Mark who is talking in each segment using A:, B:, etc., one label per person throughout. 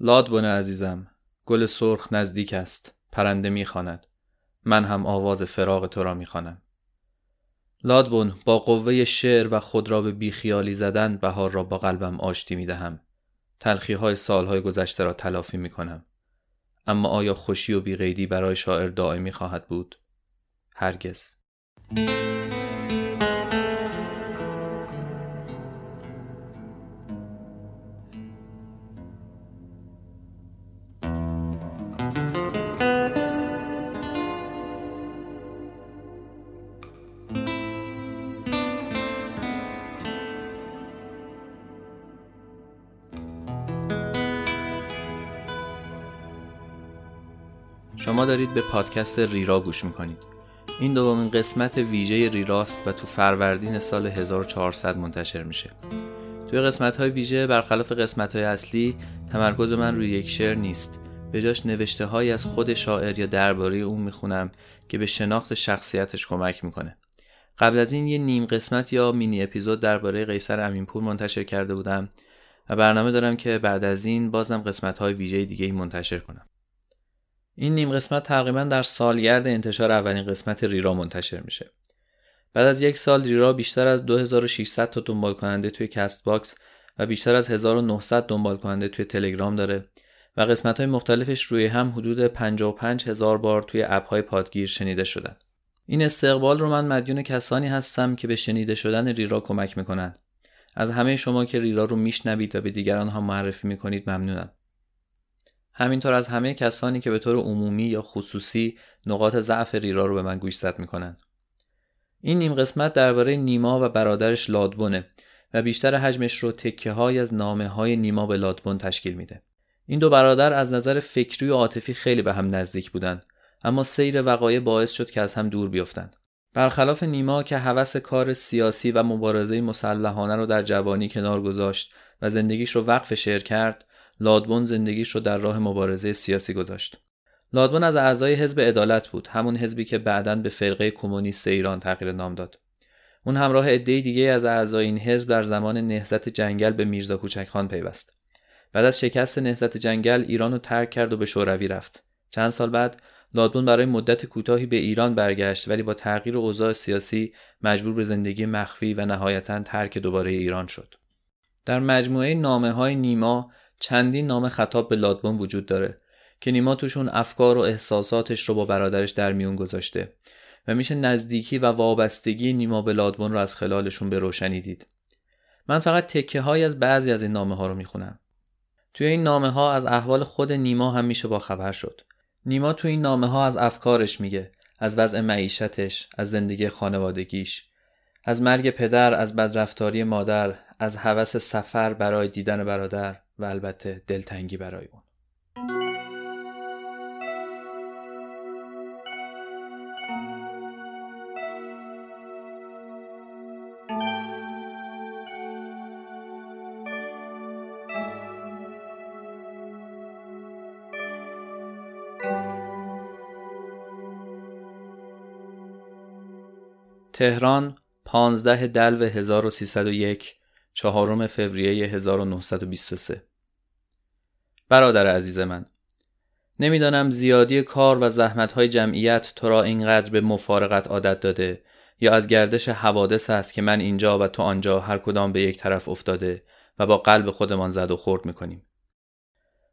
A: لادبون عزیزم گل سرخ نزدیک است پرنده می‌خواند. من هم آواز فراغ تو را می‌خوانم. لادبون با قوه شعر و خود را به بیخیالی زدن بهار را با قلبم آشتی می‌دهم. تلخی های سالهای گذشته را تلافی می‌کنم. اما آیا خوشی و بیقیدی برای شاعر دائمی خواهد بود؟ هرگز. دارید به پادکست ریرا گوش می‌کنید. این دومین قسمت ویژه ریراست و تو فروردین سال 1400 منتشر میشه. توی قسمت های ویژه برخلاف قسمت های اصلی تمرکز من روی یک شعر نیست. به جاش نوشته های از خود شاعر یا درباره اون می‌خونم که به شناخت شخصیتش کمک می‌کنه. قبل از این یه نیم قسمت یا مینی اپیزود درباره قیصر امینپور منتشر کرده بودم و برنامه دارم که بعد از این بازم قسمت های ویژه دیگه ای منتشر کنم. این نیم‌قسمت تقریبا در سالگرد انتشار اولین قسمت ریرا منتشر میشه. بعد از یک سال ریرا بیشتر از 2600 تا دنبال کننده توی کست باکس و بیشتر از 1900 دنبال کننده توی تلگرام داره و قسمت های مختلفش روی هم حدود 55 هزار بار توی app های پادگیر شنیده شدن. این استقبال رو من مدیون کسانی هستم که به شنیده شدن ریرا کمک می‌کنن. از همه شما که ریرا رو میشنوید و به دیگران هم معرفی می‌کنید ممنونم. همینطور از همه کسانی که به طور عمومی یا خصوصی نقاط ضعف ریرا رو به من گوشزد می‌کنن این نیم قسمت درباره نیما و برادرش لادبونه و بیشتر حجمش رو تکه های از نامه های نیما به لادبون تشکیل میده. این دو برادر از نظر فکری و عاطفی خیلی به هم نزدیک بودند اما سیر وقایع باعث شد که از هم دور بیفتند برخلاف نیما که هوس کار سیاسی و مبارزه مسلحانه رو در جوانی کنار گذاشت و زندگیش رو وقف شعر کرد لادبون زندگیش رو در راه مبارزه سیاسی گذاشت. لادبون از اعضای حزب عدالت بود، همون حزبی که بعدا به فرقه کمونیست ایران تغییر نام داد. اون همراه عده دیگه از اعضای این حزب در زمان نهضت جنگل به میرزا کوچکخان پیوست. بعد از شکست نهضت جنگل ایران رو ترک کرد و به شوروی رفت. چند سال بعد لادبون برای مدت کوتاهی به ایران برگشت ولی با تغییر اوضاع سیاسی مجبور به زندگی مخفی و نهایتا ترک دوباره ایران شد. در مجموعه نامه های نیما چندین نام خطاب به لادبون وجود داره که نیما توشون افکار و احساساتش رو با برادرش در میون گذاشته و میشه نزدیکی و وابستگی نیما به لادبون رو از خلالشون به روشنی دید. من فقط تکه های از بعضی از این نامه ها رو می‌خونم. توی این نامه ها از احوال خود نیما هم میشه با خبر شد. نیما توی این نامه ها از افکارش میگه، از وضع معیشتش، از زندگی خانوادگیش، از مرگ پدر، از بدرفتاری مادر، از هوس سفر برای دیدن برادر، و البته دلتنگی برای اون. تهران 15 دلو 1301 چهارم فوریه 1923 برادر عزیز من نمی‌دانم زیادی کار و زحمتهای جمعیت تو را اینقدر به مفارقت عادت داده یا از گردش حوادث است که من اینجا و تو آنجا هر کدام به یک طرف افتاده و با قلب خودمان زد و خورد می‌کنیم.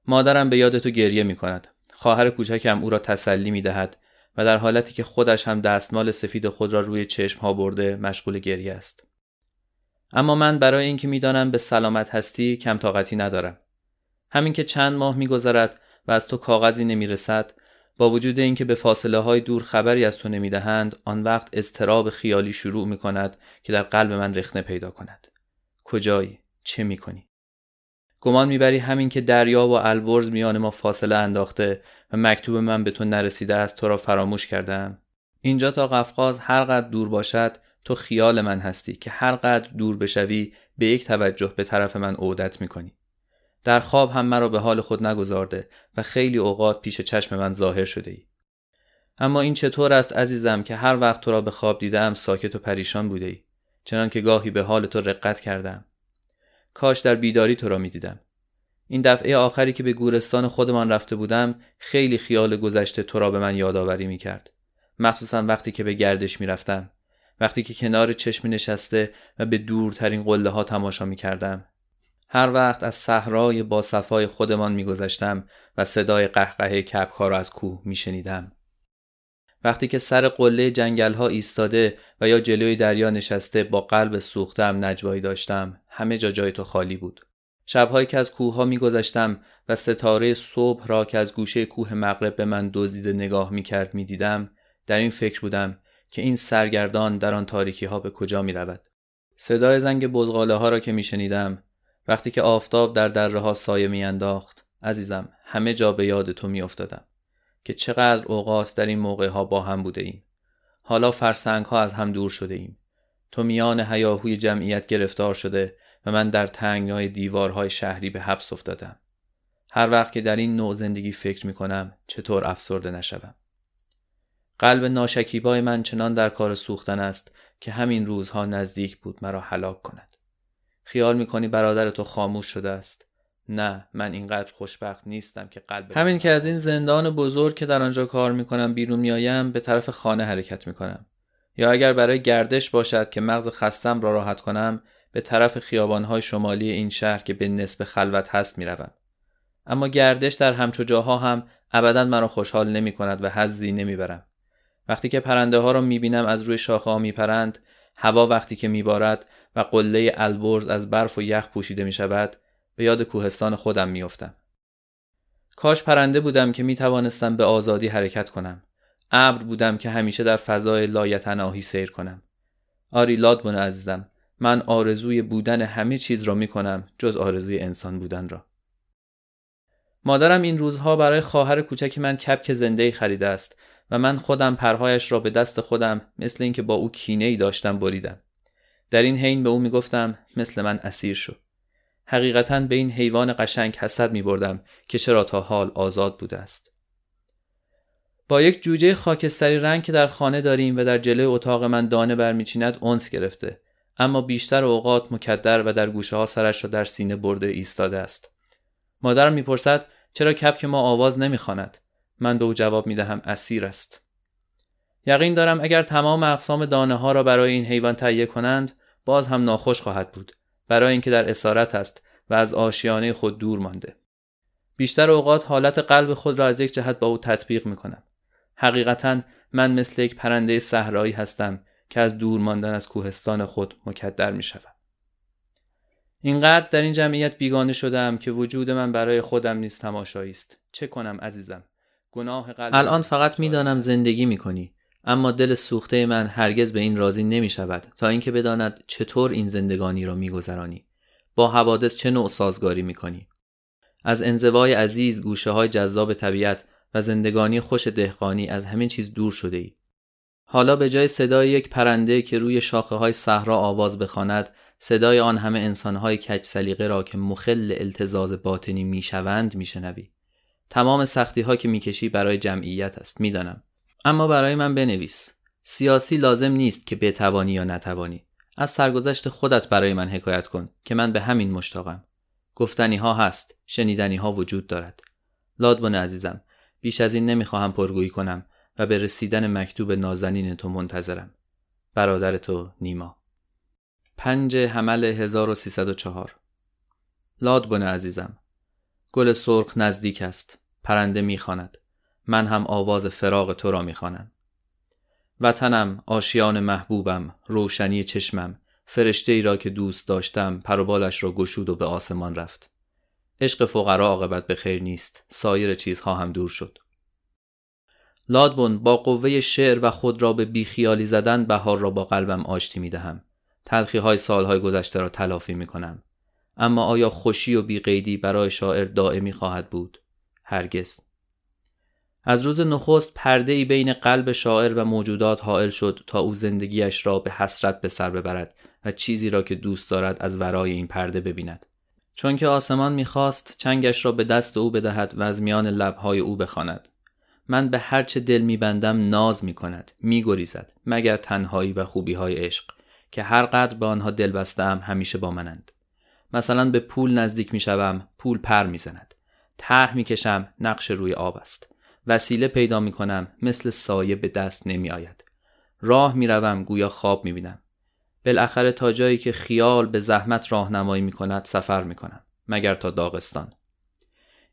A: مادرم به یاد تو گریه می‌کند. خواهر کوچکم او را تسلی می‌دهد. و در حالتی که خودش هم دستمال سفید خود را روی چشم ها برده مشغول گریه است. اما من برای اینکه می‌دانم به سلامت هستی کم طاقتی ندارم. همین که چند ماه میگذرد و از تو کاغذی نمی‌رسد با وجود اینکه به فاصله های دور خبری از تو نمی‌دهند آن وقت اضطراب خیالی شروع می کند که در قلب من رخنه پیدا کند. کجایی؟ چه می کنی؟ گمان می‌بری همین که دریا و البرز میان ما فاصله انداخته و مکتوب من به تو نرسیده است تو را فراموش کردم. اینجا تا قفقاز هر قدر دور باشد تو خیال من هستی که هر قدر دور بشوی به یک توجه به طرف من عودت می‌کنی. در خواب هم مرا به حال خود نگذارده و خیلی اوقات پیش چشم من ظاهر شده ای. اما این چطور است عزیزم که هر وقت تو را به خواب دیدم ساکت و پریشان بوده ای چنان که گاهی به حال تو رقت کردم. کاش در بیداری تو را می دیدم این دفعه آخری که به گورستان خودمان رفته بودم خیلی خیال گذشته تو را به من یادآوری می کرد. مخصوصا وقتی که به گردش می رفتم. وقتی که کنار چشم نشسته و به دورترین قله ها تماشا می کردم. هر وقت از صحرای با صفای خودمان میگذشتم و صدای قهقه کپکار را از کوه میشنیدم. وقتی که سر قله جنگل ها ایستاده و یا جلوی دریا نشسته با قلب سوختم نجوایی داشتم همه جا جای تو خالی بود. شبهایی که از کوه ها میگذشتم و ستاره صبح را که از گوشه کوه مغرب به من دزدیده نگاه می‌کرد می‌دیدم در این فکر بودم که این سرگردان در آن تاریکی ها به کجا می رود. صدای زنگ بزغاله ها را که می شنیدم وقتی که آفتاب در دره ها سایه می انداخت عزیزم همه جا به یاد تو می افتادم که چقدر اوقات در این موقع ها با هم بوده ایم. حالا فرسنگ ها از هم دور شده ایم. تو میان هیاهوی جمعیت گرفتار شده و من در تنگنای دیوارهای شهری به حبس افتادم. هر وقت که در این نوع زندگی فکر می کنم چطور افسرده نشوم. قلب ناشکیبای من چنان در کار سوختن است که همین روزها نزدیک بود مرا هلاک کند. خیال می‌کنی برادر تو خاموش شده است. نه من اینقدر خوشبخت نیستم که قلب همین که از این زندان بزرگ که در آنجا کار می‌کنم بیرون میآیم به طرف خانه حرکت می‌کنم یا اگر برای گردش باشد که مغز خستم را راحت کنم به طرف خیابانهای شمالی این شهر که به نسب خلوت هست می‌روم اما گردش در همچو جاها هم ابدا مرا خوشحال نمی کند و حزی نمی‌برم وقتی که پرنده ها را می‌بینم از روی شاخه ها میپرند هوا وقتی که میبارد و قله البرز از برف و یخ پوشیده می شود به یاد کوهستان خودم میافتم. کاش پرنده بودم که می توانستم به آزادی حرکت کنم. ابر بودم که همیشه در فضای لایتناهی سیر کنم. آری لادبون عزیزم من آرزوی بودن همه چیز را می کنم جز آرزوی انسان بودن را. مادرم این روزها برای خواهر کوچک من کپک زنده خریده است و من خودم پرهایش را به دست خودم مثل اینکه با او کینه ای داشتم بریدم. در این حین به او می‌گفتم مثل من اسیر شو. حقیقتا به این حیوان قشنگ حسد می بردم که چرا تا حال آزاد بوده است. با یک جوجه خاکستری رنگ که در خانه داریم و در جلوی اتاق من دانه برمیچیند اونس گرفته اما بیشتر اوقات مکدر و در گوشه ها سرش را در سینه برده ایستاده است. مادرم می‌پرسد چرا کپک ما آواز نمی‌خواند؟ من به او جواب می‌دهم اسیر است. یقین دارم اگر تمام اقسام دانه ها را برای این حیوان تهیه کنند باز هم ناخوش خواهد بود برای اینکه در اسارت است و از آشیانه خود دور مانده. بیشتر اوقات حالت قلب خود را از یک جهت با او تطبیق می کنم حقیقتا من مثل یک پرنده صحرایی هستم که از دور ماندن از کوهستان خود مکدر می شود. اینقدر در این جمعیت بیگانه شدم که وجود من برای خودم نیست تماشایی است. چه کنم عزیزم؟ گناه قلب الان فقط می‌دانم زندگی می کنی اما دل سوخته من هرگز به این راضی نمی شود تا اینکه بداند چطور این زندگانی را میگذرانی. با حوادث چه نوع سازگاری می کنی از انزوای عزیز گوشه های جذاب طبیعت و زندگانی خوش دهقانی از همین چیز دور شده ای. حالا به جای صدای یک پرنده که روی شاخه های صحرا آواز بخواند صدای آن همه انسانهای کج سلیقه را که مخل التزاز باطنی می‌شوند میشنوی. تمام سختی ها که می‌کشی برای جمعیت است می‌دانم. اما برای من بنویس. سیاسی لازم نیست که بتوانی یا نتوانی. از سرگذشت خودت برای من حکایت کن که من به همین مشتاقم. گفتنی ها هست شنیدنی ها وجود دارد. لادبون عزیزم بیش از این نمی‌خواهم پرگویی کنم. و به رسیدن مکتوب نازنین تو منتظرم. برادر تو نیما. پنج حمل 1304 لادبون عزیزم گل سرخ نزدیک است پرنده می‌خواند. من هم آواز فراغ تو را می‌خوانم. وطنم آشیان محبوبم روشنی چشمم فرشته ای را که دوست داشتم پروبالش را گشود و به آسمان رفت. عشق فقرا عاقبت به خیر نیست سایر چیزها هم دور شد. لادبون با قوه شعر و خود را به بیخیالی زدن بهار را با قلبم آشتی می دهم. تلخی های سالهای گذشته را تلافی می کنم. اما آیا خوشی و بیقیدی برای شاعر دائمی خواهد بود؟ هرگز. از روز نخست پرده ای بین قلب شاعر و موجودات حائل شد تا او زندگیش را به حسرت به سر ببرد و چیزی را که دوست دارد از ورای این پرده ببیند. چون که آسمان می‌خواست چنگش را به دست او بدهد و از میان لبهای او بخواند. من به هر چه دل میبندم ناز می‌کند میگریزد مگر تنهایی و خوبی های عشق که هر قدر به آنها دل بستم همیشه با منند. مثلا به پول نزدیک می شوم پول پر می زند طرح می کشم نقش روی آب است. وسیله پیدا می کنم مثل سایه به دست نمی آید راه می روم گویا خواب می بینم بالاخره تا جایی که خیال به زحمت راهنمایی می کند سفر می کنم مگر تا داغستان.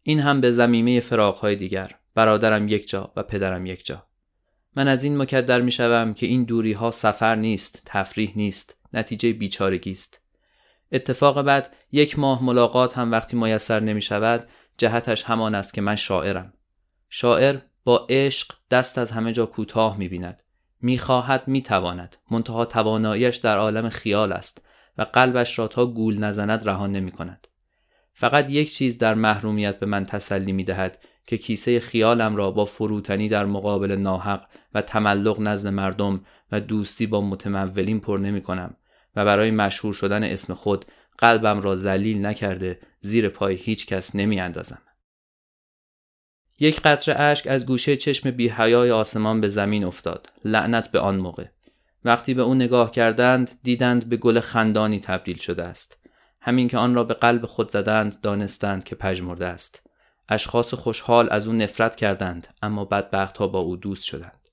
A: این هم به زمینه فراغهای دیگر. برادرم یک جا و پدرم یک جا. من از این مکدر می شوم که این دوری ها سفر نیست تفریح نیست نتیجه بیچارگی است. اتفاق بعد یک ماه ملاقات هم وقتی میسر نمی شود جهتش همان است که من شاعرم. شاعر با عشق دست از همه جا کوتاه می بیند. می خواهد می تواند. منتها تواناییش در عالم خیال است و قلبش را تا گول نزند رهان نمی کند. فقط یک چیز در محرومیت به من تسلی می دهد. که کیسه خیالم را با فروتنی در مقابل ناحق و تملق نزد مردم و دوستی با متمولین پر نمی کنم و برای مشهور شدن اسم خود قلبم را ذلیل نکرده زیر پای هیچ کس نمی اندازم. یک قطره اشک از گوشه چشم بیحیای آسمان به زمین افتاد. لعنت به آن موقع. وقتی به او نگاه کردند دیدند به گل خندانی تبدیل شده است. همین که آن را به قلب خود زدند دانستند که پژمرده است. اشخاص خوشحال از او نفرت کردند اما بدبخت ها با او دوست شدند.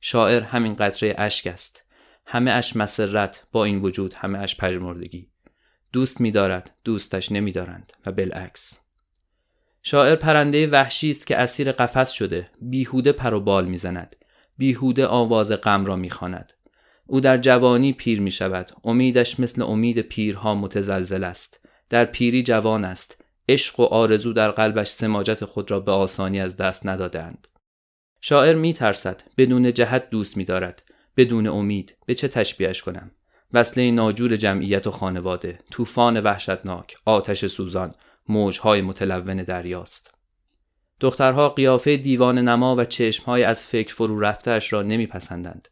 A: شاعر همین قطره اشک است. همه اش مسرت با این وجود همه اش پژمردگی. دوست می‌دارد دوستش نمیدارند و بالعکس. شاعر پرنده وحشی است که اسیر قفس شده بیهوده پر و بال می‌زند بیهوده آواز غم را می‌خواند او در جوانی پیر می شود امیدش مثل امید پیرها متزلزل است در پیری جوان است عشق و آرزو در قلبش سماجت خود را به آسانی از دست ندادند. شاعر می ترسد بدون جهت دوست می دارد بدون امید به چه تشبیهش کنم؟ وصله ناجور جمعیت و خانواده طوفان وحشتناک آتش سوزان موجهای متلون دریاست. دخترها قیافه دیوان نما و چشمهای از فکر فرو رفتهاش را نمیپسندند.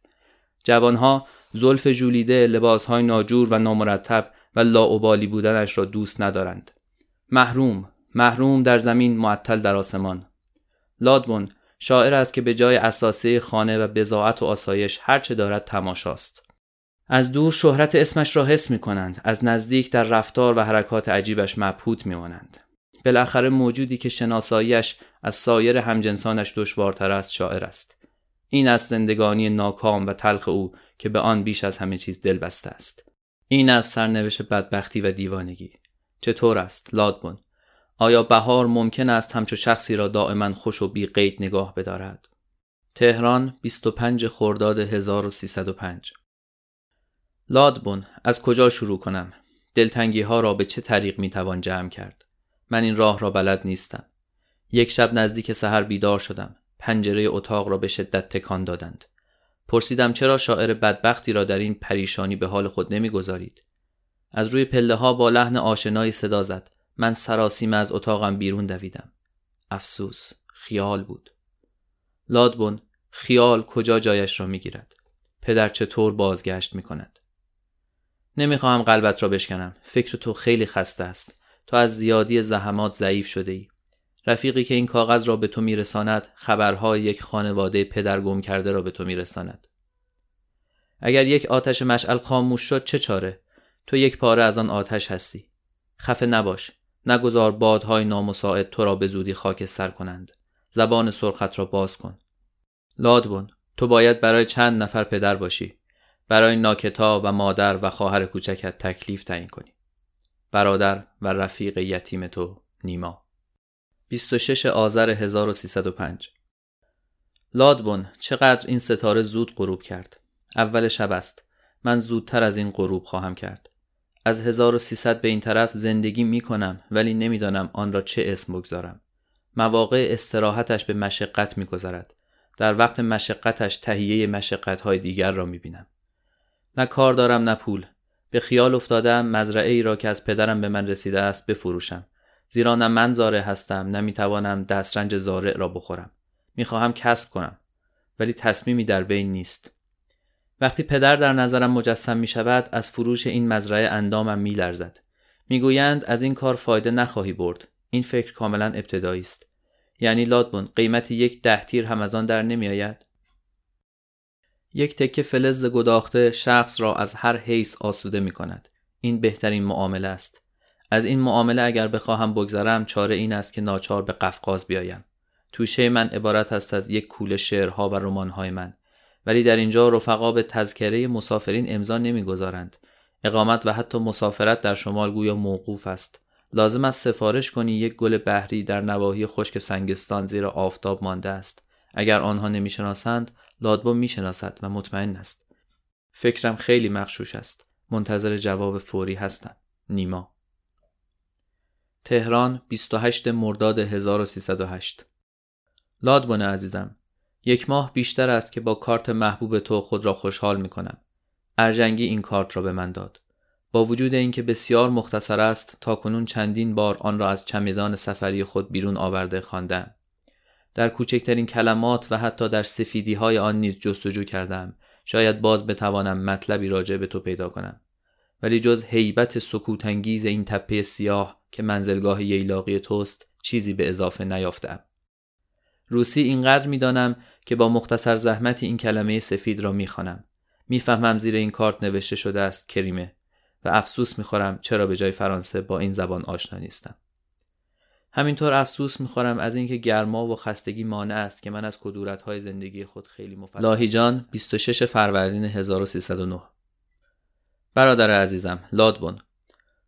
A: جوانها زلف جولیده لباسهای ناجور و نامرتب و لاعبالی بودنش را دوست ندارند. محروم محروم در زمین معطل در آسمان. لادبون شاعر است که به جای اساسه خانه و بزاعت و آسایش هرچه دارد تماشاست. از دور شهرت اسمش را حس می کنند از نزدیک در رفتار و حرکات عجیبش مبهوت می مانند بالاخره موجودی که شناساییش از سایر همجنسانش دشوارتر است شاعر است. این از زندگانی ناکام و تلخ او که به آن بیش از همه چیز دل بسته است. این از سرنوشت بدبختی و دیوانگی. چطور است لادبون؟ آیا بهار ممکن است همچو شخصی را دائما خوش و بی قید نگاه بدارد؟ تهران 25 خرداد 1305 لادبون از کجا شروع کنم؟ دلتنگی ها را به چه طریق می توان جمع کرد؟ من این راه را بلد نیستم. یک شب نزدیک سحر بیدار شدم. پنجره اتاق را به شدت تکان دادند. پرسیدم چرا شاعر بدبختی را در این پریشانی به حال خود نمی‌گذارید؟ از روی پله ها با لحن آشنایی صدا زد. من سراسیمه از اتاقم بیرون دویدم. افسوس خیال بود. لادبون خیال کجا جایش را می‌گیرد؟ پدر چطور بازگشت می کند نمی‌خواهم قلبت را بشکنم. فکر تو خیلی خسته است. تو از زیادی زحمات ضعیف شده ای رفیقی که این کاغذ را به تو میرساند خبرهای یک خانواده پدر گم کرده را به تو میرساند. اگر یک آتش مشعل خاموش شد چه چاره؟ تو یک پاره از آن آتش هستی. خفه نباش. نگذار بادهای نامساعد تو را به زودی خاکستر کنند. زبان سرخت را باز کن. لادبون تو باید برای چند نفر پدر باشی. برای ناکتا و مادر و خواهر کوچکت تکلیف تعیین کنی. برادر و رفیق یتیم تو نیما. 26 آذر 1305 لادبون چقدر این ستاره زود غروب کرد. اول شب است. من زودتر از این غروب خواهم کرد. از 1300 به این طرف زندگی می کنم ولی نمی‌دانم آن را چه اسم بگذارم. مواقع استراحتش به مشقت می گذارد. در وقت مشقتش تهیه مشقت های دیگر را می بینم نه کار دارم نه پول. به خیال افتادم مزرعه ای را که از پدرم به من رسیده است بفروشم. زیرا نه من زارع هستم نه می‌توانم دسترنج زارع را بخورم. می‌خواهم کسب کنم ولی تصمیمی در بین نیست. وقتی پدر در نظرم مجسم می شود از فروش این مزرعه اندامم می لرزد. می‌گویند از این کار فایده نخواهی برد. این فکر کاملا ابتدایی است. یعنی لادبون قیمت یک ده تیر هم از آن در نمی آید؟ یک تکه فلز گداخته شخص را از هر حیث آسوده می کند. این بهترین معامله است. از این معامله اگر بخواهم بگذرم چاره این است که ناچار به قفقاز بیایم توشه من عبارت است از یک کوله شعرها و رمانهای من ولی در اینجا رفقا به تذکره مسافرین امضا نمی‌گذارند. اقامت و حتی مسافرت در شمال گویا موقوف است. لازم است سفارش کنی یک گل بحری در نواحی خشک سنگستان زیر آفتاب مانده است. اگر آنها نمی‌شناسند لادبا می‌شناسد و مطمئن است. فکرم خیلی مخشوش است. منتظر جواب فوری هستم. نیما. تهران 28 مرداد 1308 لادبونه عزیزم یک ماه بیشتر است که با کارت محبوب تو خود را خوشحال می کنم. ارجنگی این کارت را به من داد. با وجود اینکه بسیار مختصر است تا کنون چندین بار آن را از چمدان سفری خود بیرون آورده خواندم. در کوچکترین کلمات و حتی در سفیدی های آن نیز جستجو کردم. شاید باز بتوانم مطلبی راجع به تو پیدا کنم. ولی جز حیبت سکوتانگیز این تپه سیاه که منزلگاه ییلاقی توست چیزی به اضافه نیافتم. روسی اینقدر می‌دانم که با مختصر زحمتی این کلمه سفید را می‌خوانم. می‌فهمم زیر این کارت نوشته شده است کریمه و افسوس می‌خورم چرا به جای فرانسه با این زبان آشنا نیستم. همینطور افسوس می‌خورم از اینکه گرما و خستگی مانع است که من از کدورت‌های زندگی خود خیلی مفصل لاهیجان 26 فروردین 1309 برادر عزیزم لادبون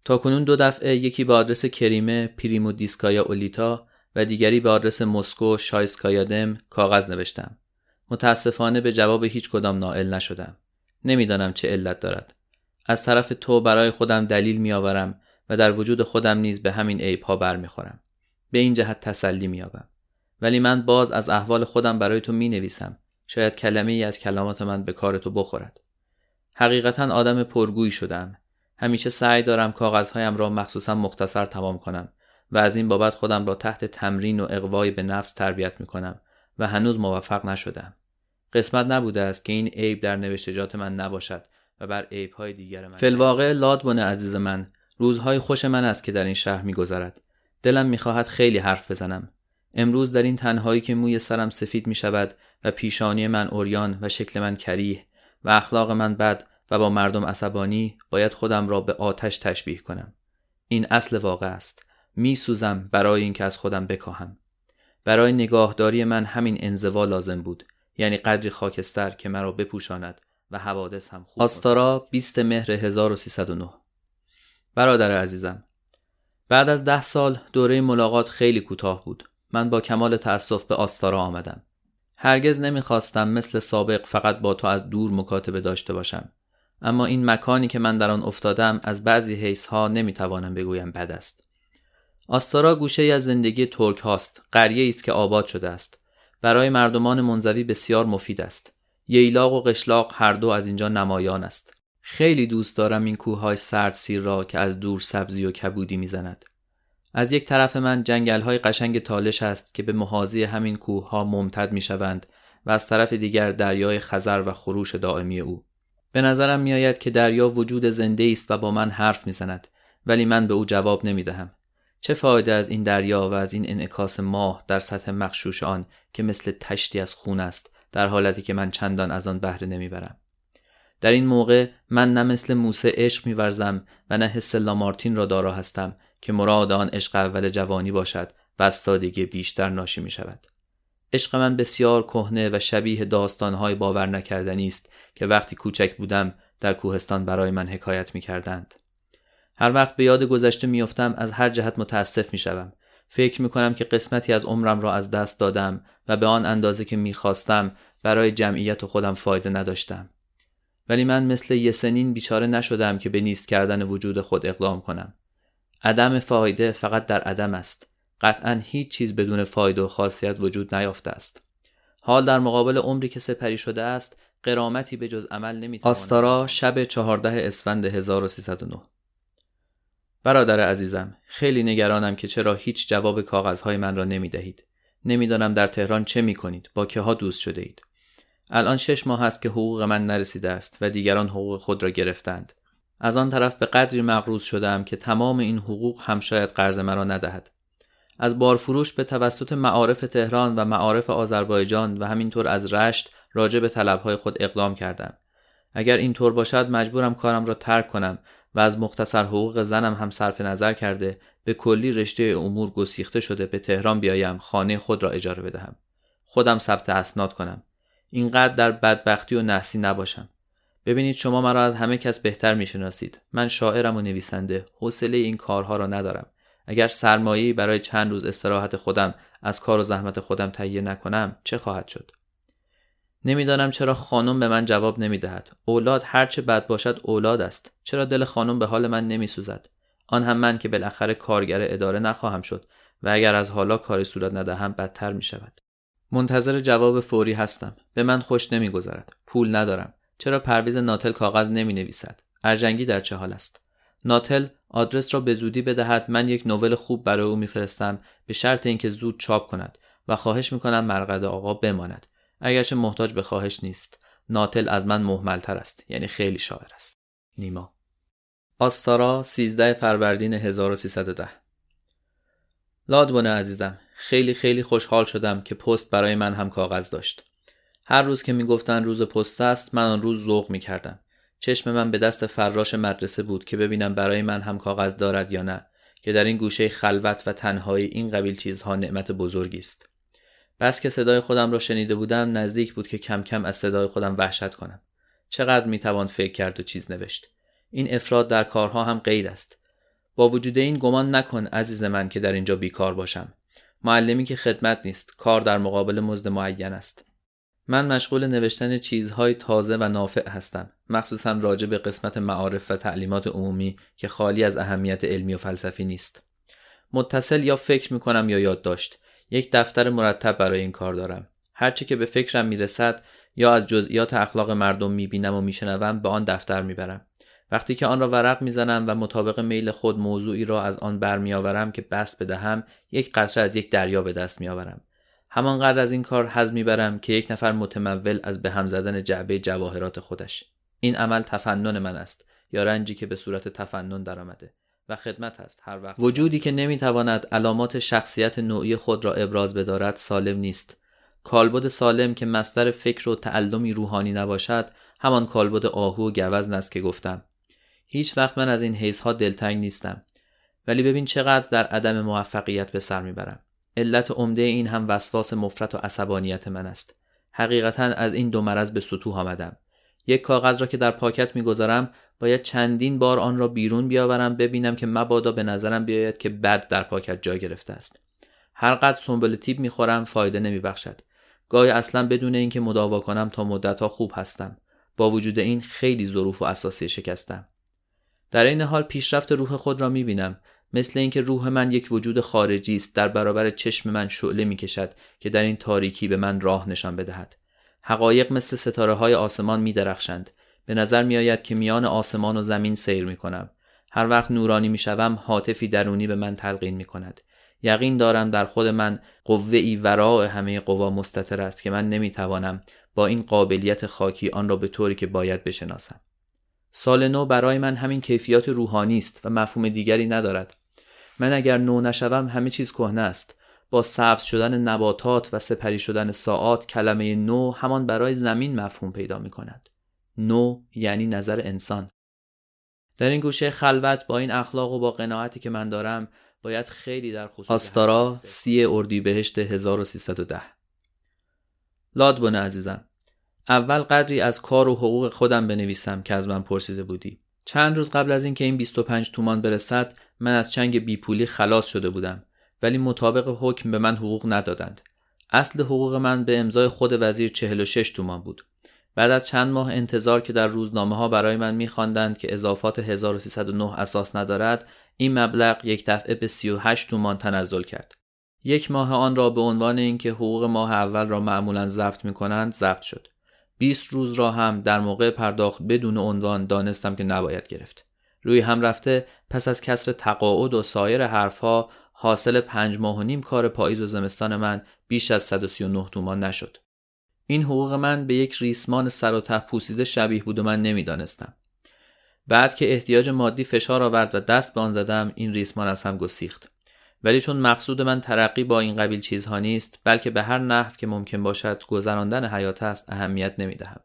A: تا کنون دو دفعه یکی به آدرس کریمه پریمو دیسکایا اولیتا و دیگری به آدرس مسکو شایسکایادم کاغذ نوشتم. متاسفانه به جواب هیچ کدام نائل نشدم. نمی‌دانم چه علت دارد. از طرف تو برای خودم دلیل میآورم و در وجود خودم نیز به همین عیب ها برمیخورم. به این جهت تسلی مییابم. ولی من باز از احوال خودم برای تو می نویسم. شاید کلمه ای از کلمات من به کار تو بخورد. حقیقتا آدم پرگویی شدم. همیشه سعی دارم کاغذهایم را مخصوصا مختصر تمام کنم و از این بابت خودم را تحت تمرین و اقوای به نفس تربیت می کنم و هنوز موفق نشدم. قسمت نبوده است که این عیب در نوشتجات من نباشد و بر عیب های دیگر من فلواقع لادبون عزیز من روزهای خوش من است که در این شهر میگذرد. دلم می‌خواهد خیلی حرف بزنم. امروز در این تنهایی که موی سرم سفید می شود و پیشانی من اوریان و شکل من کریه و اخلاق من بد و با مردم عصبانی باید خودم را به آتش تشبیه کنم. این اصل واقع است. می سوزم برای اینکه از خودم بکاهم. برای نگاهداری من همین انزوا لازم بود یعنی قدری خاکستر که مرا بپوشاند و حوادث هم خوب آستارا 20 مهر 1309 برادر عزیزم بعد از ده سال دوره ملاقات خیلی کوتاه بود. من با کمال تأسف به آستارا آمدم. هرگز نمی‌خواستم مثل سابق فقط با تو از دور مکاتبه داشته باشم. اما این مکانی که من در آن افتادم از بعضی حیث ها نمی‌توانم بگویم بد است. آستارا گوشه از زندگی ترک هاست قریه است که آباد شده است. برای مردمان منزوی بسیار مفید است. ییلاق و قشلاق هر دو از اینجا نمایان است. خیلی دوست دارم این کوههای سرد سیر را که از دور سبزی و کبودی می‌زند. از یک طرف من جنگل های قشنگ تالش است که به محاضی همین کوه ها ممتد می شوند و از طرف دیگر دریای خزر و خروش دائمی او. به نظرم میآید که دریا وجود زنده است و با من حرف می‌زند ولی من به او جواب نمی دهم چه فایده از این دریا و از این انعکاس ماه در سطح مخشوش آن که مثل تشتی از خون است در حالتی که من چندان از آن بهره نمی‌برم در این موقع من نه مثل موسه عشق میورزم و نه حس لامارتین را دارا هستم که مراد آن عشق اول جوانی باشد و از سادگی بیشتر ناشی می شود. عشق من بسیار کهنه و شبیه داستانهای باور نکردنی است که وقتی کوچک بودم در کوهستان برای من حکایت می کردند. هر وقت به یاد گذشته میافتم از هر جهت متاسف می‌شوم. فکر می‌کنم که قسمتی از عمرم را از دست دادم و به آن اندازه که می‌خواستم برای جمعیت و خودم فایده نداشتم. ولی من مثل یه سنین بیچاره نشدم که به نیست کردن وجود خود اقدام کنم. عدم فایده فقط در عدم است. قطعا هیچ چیز بدون فایده و خاصیت وجود نیافته است. حال در مقابل عمری که سپری شده است قرامتی به جز عمل نمی‌تواند آستارا شب 14 اسفند 1309 برادر عزیزم خیلی نگرانم که چرا هیچ جواب کاغذهای من را نمی دهید. نمی‌دانم در تهران چه می کنید با که ها دوست شده اید. الان شش ماه است که حقوق من نرسیده است و دیگران حقوق خود را گرفتند. از آن طرف به قدری مغروض شدم که تمام این حقوق هم شاید قرض مرا ندهد. از بارفروش به توسط معارف تهران و معارف آذربایجان و همینطور از رشت راجع به طلبهای خود اقدام کردم. اگر این طور باشد مجبورم کارم را ترک کنم و از مختصر حقوق زنم هم صرف نظر کرده به کلی رشته امور گسیخته شده به تهران بیایم خانه خود را اجاره بدهم. خودم ثبت اسناد کنم. اینقدر در بدبختی و نحسی نباشم. ببینید شما مرا از همه کس بهتر می‌شناسید. من شاعرم و نویسنده. حوصله این کارها را ندارم. اگر سرمایه‌ای برای چند روز استراحت خودم از کار و زحمت خودم تهیه نکنم چه خواهد شد؟ نمی‌دانم چرا خانم به من جواب نمی‌دهد اولاد هرچه بد باشد اولاد است چرا دل خانم به حال من نمیسوزد آن هم من که بالاخره کارگر اداره نخواهم شد و اگر از حالا کاری صورت ندهم بدتر می شود. منتظر جواب فوری هستم. به من خوش نمیگذرد. پول ندارم. چرا پرویز ناتل کاغذ نمی نویسد؟ ارجنگی در چه حال است؟ ناتل آدرس را به زودی بدهد من یک نوول خوب برای او میفرستم به شرط اینکه زود چاپ کند و خواهش می‌کنم مرقد آقا بماند اگرچه محتاج به خواهش نیست. ناتل از من محملتر است. یعنی خیلی شاعر است. نیما. آستارا 13 فروردین 1310 لادبونه عزیزم خیلی خیلی خوشحال شدم که پست برای من هم کاغذ داشت. هر روز که می‌گفتن روز پست است من آن روز ذوق می‌کردم. چشم من به دست فراش مدرسه بود که ببینم برای من هم کاغذ دارد یا نه که در این گوشه خلوت و تنهایی این قبیل چیزها نعمت بزرگی است. بس که صدای خودم را شنیده بودم نزدیک بود که کم کم از صدای خودم وحشت کنم. چقدر می‌توان فکر کرد و چیز نوشت. این افراد در کارها هم قید است. با وجود این گمان نکن عزیز من که در اینجا بیکار باشم. معلمی که خدمت نیست کار در مقابل مزد معین است. من مشغول نوشتن چیزهای تازه و نافع هستم. مخصوصا راجع به قسمت معارف و تعلیمات عمومی که خالی از اهمیت علمی و فلسفی نیست. متصل یا فکر می‌کنم یا یادداشت. یک دفتر مرتب برای این کار دارم. هرچه که به فکرم می‌رسد یا از جزئیات اخلاق مردم می‌بینم و میشنوم به آن دفتر می‌برم. وقتی که آن را ورق می‌زنم و مطابق میل خود موضوعی را از آن برمیآورم که بس بدهم یک قطره از یک دریا به دست میآورم. همانقدر از این کار حز می‌برم که یک نفر متمول از به هم زدن جعبه جواهرات خودش. این عمل تفنن من است یا رنجی که به صورت تفنن درآمده. و خدمت است. هر وقت وجودی که نمی‌تواند علامات شخصیت نوعی خود را ابراز بدارد سالم نیست. کالبد سالم که مستر فکر و تعلمی روحانی نباشد همان کالبد آهو و گوزن است که گفتم. هیچ وقت من از این حیث ها دلتنگ نیستم. ولی ببین چقدر در عدم موفقیت به سر می‌برم. علت عمده این هم وسواس مفرت و عصبانیت من است. حقیقتا از این دو مرض به سطوح آمدم. یک کاغذ را که در پاکت می‌گذارم باید چندین بار آن را بیرون بیاورم ببینم که مبادا به نظرم بیاید که بد در پاکت جا گرفته است. هر قدر سنبل تیب می‌خورم فایده نمیبخشد. گاهی اصلا بدون اینکه مداوا کنم تا مدتها خوب هستم. با وجود این خیلی ظروف و اساسی شکستم. در این حال پیشرفت روح خود را می‌بینم. مثل اینکه روح من یک وجود خارجی است در برابر چشم من شعله می‌کشد که در این تاریکی به من راه نشان بدهد. حقایق مثل ستاره های آسمان می درخشند. به نظر می آید که میان آسمان و زمین سیر می کنم. هر وقت نورانی می شوم حاطفی درونی به من تلقین می کند. یقین دارم در خود من قوه ای وراء همه قوا مستطر است که من نمی توانم با این قابلیت خاکی آن را به طوری که باید بشناسم. سال نو برای من همین کیفیات روحانی است و مفهوم دیگری ندارد. من اگر نو نشوم همه چیز کهنه است. با سبز شدن نباتات و سپری شدن ساعات کلمه نو همان برای زمین مفهوم پیدا می کند. نو یعنی نظر انسان. در این گوشه خلوت با این اخلاق و با قناعتی که من دارم باید خیلی در خصوص آستارا سی اردیبهشت 1310 لادبونه عزیزم اول قدری از کار و حقوق خودم بنویسم که از من پرسیده بودی. چند روز قبل از اینکه این 25 تومان برسد من از چنگ بیپولی خلاص شده بودم ولی مطابق حکم به من حقوق ندادند. اصل حقوق من به امضای خود وزیر 46 تومان بود. بعد از چند ماه انتظار که در روزنامه ها برای من میخواندند که اضافات 1309 اساس ندارد این مبلغ یک دفعه به 38 تومان تنزل کرد. یک ماه آن را به عنوان اینکه حقوق ماه اول را معمولا ضبط می کنند ضبط شد. 20 روز را هم در موقع پرداخت بدون عنوان دانستم که نباید گرفت. روی هم رفته پس از کسر تقاعد و سایر حرفها حاصل پنج ماه و نیم کار پاییز و زمستان من بیش از 139 تومان نشد. این حقوق من به یک ریسمان سر و ته پوسیده شبیه بود و من نمی‌دانستم. بعد که احتیاج مادی فشار آورد و دست به آن زدم این ریسمان از هم گسیخت. ولی چون مقصود من ترقی با این قبیل چیزها نیست بلکه به هر نحو که ممکن باشد گذراندن حیات است اهمیت نمی‌دهم.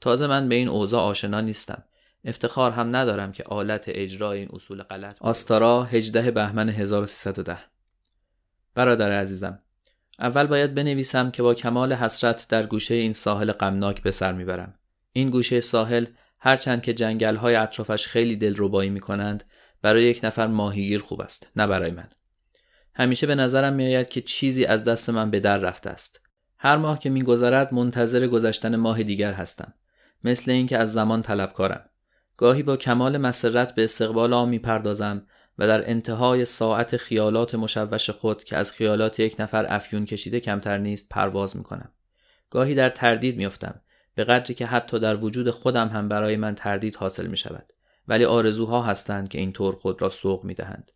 A: تازه من به این اوضاع آشنا نیستم. افتخار هم ندارم که آلت اجرای این اصول غلط آستارا 18 بهمن 1310 برادر عزیزم اول باید بنویسم که با کمال حسرت در گوشه این ساحل غمناک به سر می‌برم. این گوشه ساحل هرچند که جنگل های اطرافش خیلی دلربایی می کنند برای یک نفر ماهیگیر خوب است نه برای من. همیشه به نظرم میآید که چیزی از دست من به در رفته است. هر ماه که میگذرد منتظر گذشتن ماه دیگر هستم. مثل اینکه از زمان طلبکارم. گاهی با کمال مسرت به استقبال آن می‌پردازم و در انتهای ساعت خیالات مشوش خود که از خیالات یک نفر افیون کشیده کمتر نیست پرواز می‌کنم گاهی در تردید میافتم به قدری که حتی در وجود خودم هم برای من تردید حاصل می شود ولی آرزوها هستند که اینطور خود را سوق می دهند.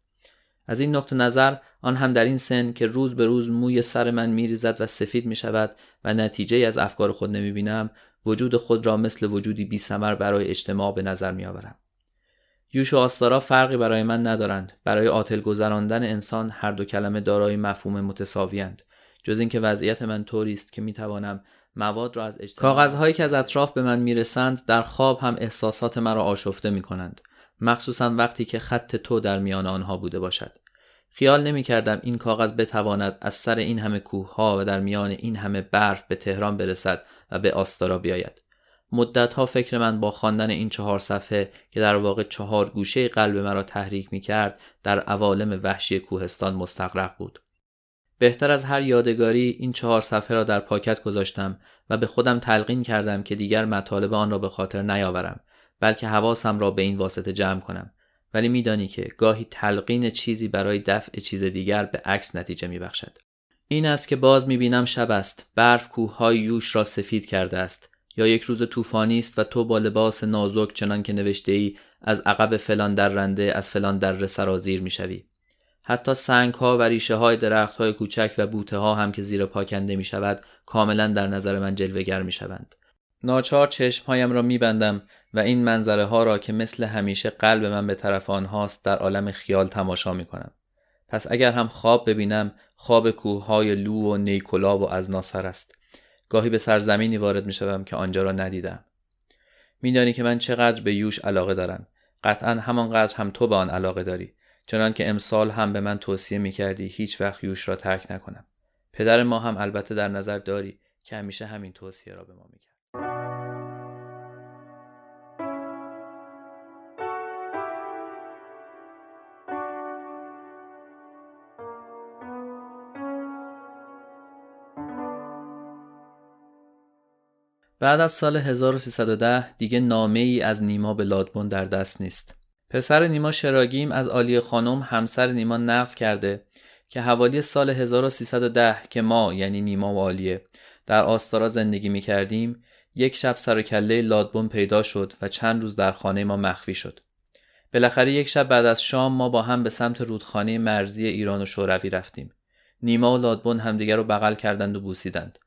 A: از این نقطه نظر آن هم در این سن که روز به روز موی سر من می ریزد و سفید می شود و نتیجه از افکار خود نمی بینم وجود خود را مثل وجودی بی برای اجتماع به نظر می آورم. یوش و آستارا فرقی برای من ندارند. برای عاطل گذراندن انسان هر دو کلمه دارای مفهوم متساویند جز اینکه وضعیت من طوری است که می توانم مواد را از اجتماع کاغذهایی که از اطراف به من می‌رسند در خواب هم احساسات مرا آشفته می کنند مخصوصا وقتی که خط تو در میان آنها بوده باشد. خیال نمی کردم این کاغذ بتواند از سر این همه کوه ها و در میان این همه برف به تهران برسد و به آستارا بیاید. مدت ها فکر من با خواندن این چهار صفحه که در واقع چهار گوشه قلب مرا تحریک می کرد در عوالم وحشی کوهستان مستقرق بود. بهتر از هر یادگاری این چهار صفحه را در پاکت گذاشتم و به خودم تلقین کردم که دیگر مطالب آن را به خاطر نیاورم بلکه حواسم را به این واسطه جمع کنم. ولی میدانی که گاهی تلقین چیزی برای دفع چیز دیگر به عکس نتیجه میبخشد. این است که باز می‌بینم شب است. برف کوههای یوش را سفید کرده است. یا یک روز طوفانی است و تو با لباس نازک چنان که نوشته ای از عقب فلان رنده از فلان در سرازیر می‌شوی حتی سنگ ها و ریشه های درخت های کوچک و بوته ها هم که زیر پا کنده می شود کاملا در نظر من جلوگر می شوند. ناچار چشم هایم را می بندم و این منظره ها را که مثل همیشه قلب من به طرف آنهاست در عالم خیال تماشا می کنم. پس اگر هم خواب ببینم خواب کوه های لو و نیکولا و از ناصر است. گاهی به سرزمینی وارد می شوم که آنجا را ندیدم. میدانی که من چقدر به یوش علاقه دارم. قطعا همانقدر هم تو به آن علاقه داری. چنان که امسال هم به من توصیه می کردی هیچ وقت یوش را ترک نکنم. پدر ما هم البته در نظر داری که همیشه همین توصیه را به ما می کرد. بعد از سال 1310 دیگه نامه ای از نیما به لادبون در دست نیست. پسر نیما شراگیم از آلی خانم همسر نیما نقل کرده که حوالی سال 1310 که ما یعنی نیما و آلیه در آستارا زندگی می کردیم یک شب سر کله لادبون پیدا شد و چند روز در خانه ما مخفی شد. بالاخره یک شب بعد از شام ما با هم به سمت رودخانه مرزی ایران و شوروی رفتیم. نیما و لادبون همدیگر رو بغل کردند و بوسیدند.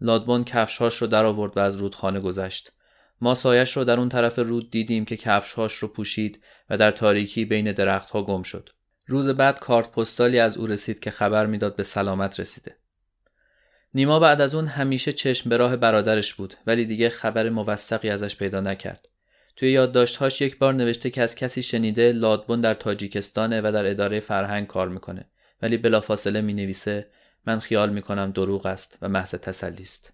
A: لادبون کفشهاش رو در آورد و از رودخانه گذشت. ما سایش رو در اون طرف رود دیدیم که کفشهاش رو پوشید و در تاریکی بین درختها گم شد. روز بعد کارت پستالی از او رسید که خبر می‌داد به سلامت رسیده. نیما بعد از اون همیشه چشم به راه برادرش بود ولی دیگه خبر موثقی ازش پیدا نکرد. توی یادداشتهاش یک بار نوشته که از کسی شنیده لادبون در تاجیکستانه و در اداره فرهنگ کار می‌کنه ولی بلافاصله می نویسه من خیال می‌کنم دروغ است و محض تسلی است.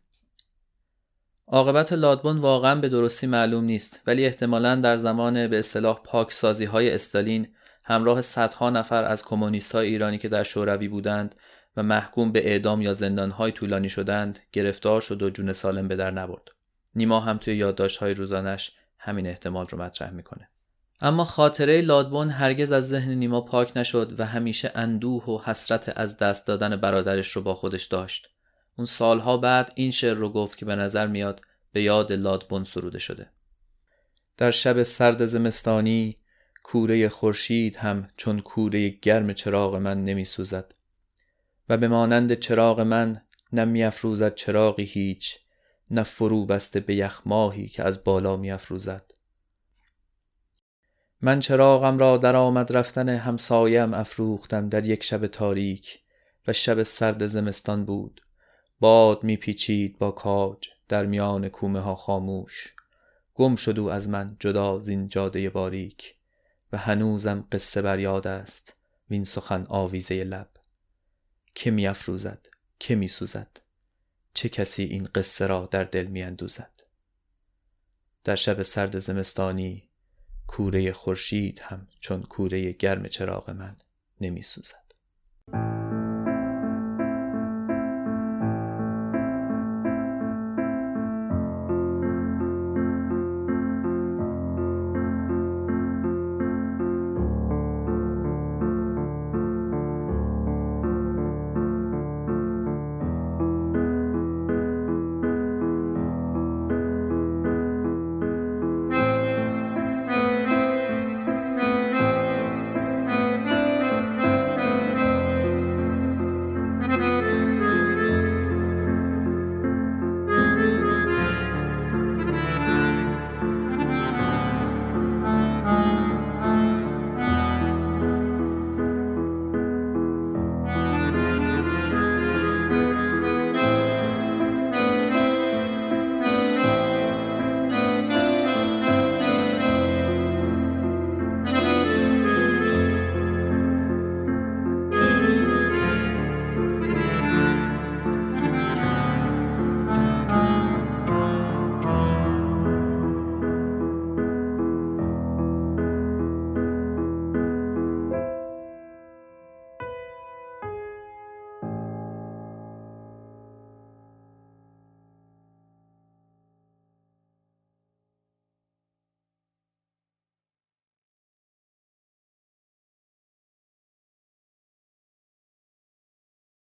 A: عاقبت لادبون واقعا به درستی معلوم نیست ولی احتمالا در زمان به اصطلاح پاکسازی های استالین همراه صدها نفر از کمونیست های ایرانی که در شوروی بودند و محکوم به اعدام یا های طولانی شدند گرفتار شد و جون سالم به در نبرد. نیما هم توی یادداشت های روزانش همین احتمال رو مطرح می‌کنه. اما خاطره لادبون هرگز از ذهن نیما پاک نشد و همیشه اندوه و حسرت از دست دادن برادرش رو با خودش داشت. اون سالها بعد این شعر رو گفت که به نظر میاد به یاد لادبون سروده شده. در شب سرد زمستانی کوره خورشید هم چون کوره گرم چراغ من نمی سوزد و به مانند چراغ من نه افروزد چراغی هیچ نه فرو بسته به یخ ماهی که از بالا می افروزد من چراغم را در آمد رفتن همسایم افروختم در یک شب تاریک و شب سرد زمستان بود. باد میپیچید با کاج در میان کومه ها خاموش. گم شد او از من جدا زین جاده باریک و هنوزم قصه بر یاد است وین سخن آویزه لب. که می افروزد که می سوزد چه کسی این قصه را در دل می اندوزد در شب سرد زمستانی کوره خورشید هم چون کوره گرم چراغ من نمی سوزد